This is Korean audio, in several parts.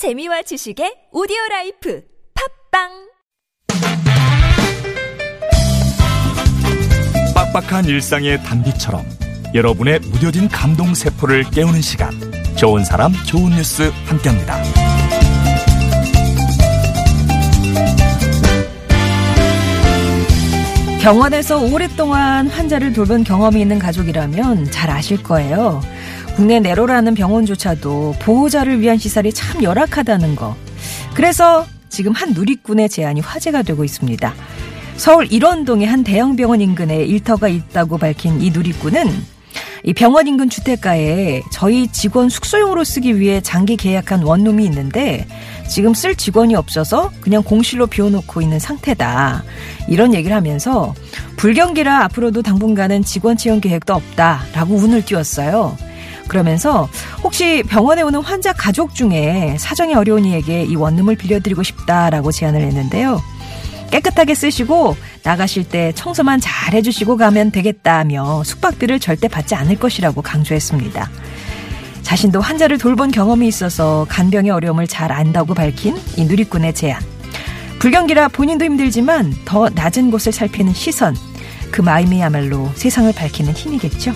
재미와 지식의 오디오 life 팟빵 빡빡한 일상의 단비처럼 여러분의 무뎌진 감동 세포를 깨우는 시간 좋은 사람 좋은 뉴스 함께합니다. 병원에서 오랫동안 환자를 돌본 경험이 있는 가족이라면 잘 아실 거예요. 국내 내로라는 병원조차도 보호자를 위한 시설이 참 열악하다는 거. 그래서 지금 한 누리꾼의 제안이 화제가 되고 있습니다. 서울 일원동의 한 대형 병원 인근에 일터가 있다고 밝힌 이 누리꾼은 이 병원 인근 주택가에 저희 직원 숙소용으로 쓰기 위해 장기 계약한 원룸이 있는데 지금 쓸 직원이 없어서 그냥 공실로 비워놓고 있는 상태다. 이런 얘기를 하면서 불경기라 앞으로도 당분간은 직원 채용 계획도 없다라고 운을 띄웠어요. 그러면서 혹시 병원에 오는 환자 가족 중에 사정이 어려운 이에게 이 원룸을 빌려드리고 싶다라고 제안을 했는데요. 깨끗하게 쓰시고 나가실 때 청소만 잘 해주시고 가면 되겠다며 숙박비를 절대 받지 않을 것이라고 강조했습니다. 자신도 환자를 돌본 경험이 있어서 간병의 어려움을 잘 안다고 밝힌 이 누리꾼의 제안. 불경기라 본인도 힘들지만 더 낮은 곳을 살피는 시선. 그 마음이야말로 세상을 밝히는 힘이겠죠.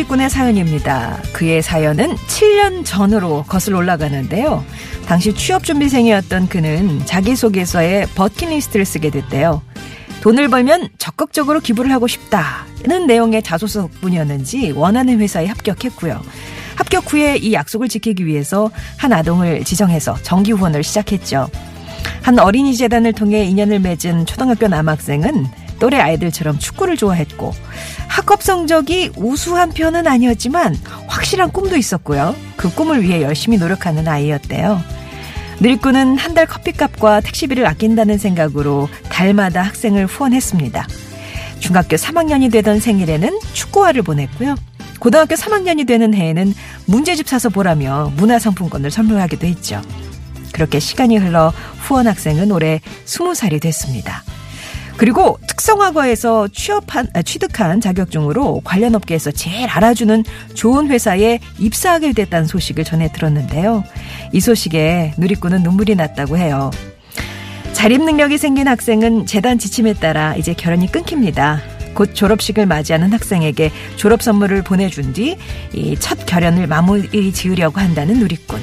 누리꾼의 사연입니다. 그의 사연은 7년 전으로 거슬러 올라가는데요. 당시 취업준비생이었던 그는 자기소개서에 버킷리스트를 쓰게 됐대요. 돈을 벌면 적극적으로 기부를 하고 싶다는 내용의 자소서 덕분이었는지 원하는 회사에 합격했고요. 합격 후에 이 약속을 지키기 위해서 한 아동을 지정해서 정기 후원을 시작했죠. 한 어린이 재단을 통해 인연을 맺은 초등학교 남학생은 또래 아이들처럼 축구를 좋아했고 학업 성적이 우수한 편은 아니었지만 확실한 꿈도 있었고요. 그 꿈을 위해 열심히 노력하는 아이였대요. 누리꾼은 한 달 커피값과 택시비를 아낀다는 생각으로 달마다 학생을 후원했습니다. 중학교 3학년이 되던 생일에는 축구화를 보냈고요. 고등학교 3학년이 되는 해에는 문제집 사서 보라며 문화상품권을 선물하기도 했죠. 그렇게 시간이 흘러 후원 학생은 올해 20살이 됐습니다. 그리고 특성화과에서 취업한, 아, 취득한 자격증으로 관련 업계에서 제일 알아주는 좋은 회사에 입사하게 됐다는 소식을 전해 들었는데요. 이 소식에 누리꾼은 눈물이 났다고 해요. 자립 능력이 생긴 학생은 재단 지침에 따라 이제 결혼이 끊깁니다. 곧 졸업식을 맞이하는 학생에게 졸업 선물을 보내준 뒤이첫 결연을 마무리 지으려고 한다는 누리꾼.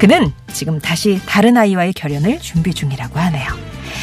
그는 지금 다시 다른 아이와의 결연을 준비 중이라고 하네요.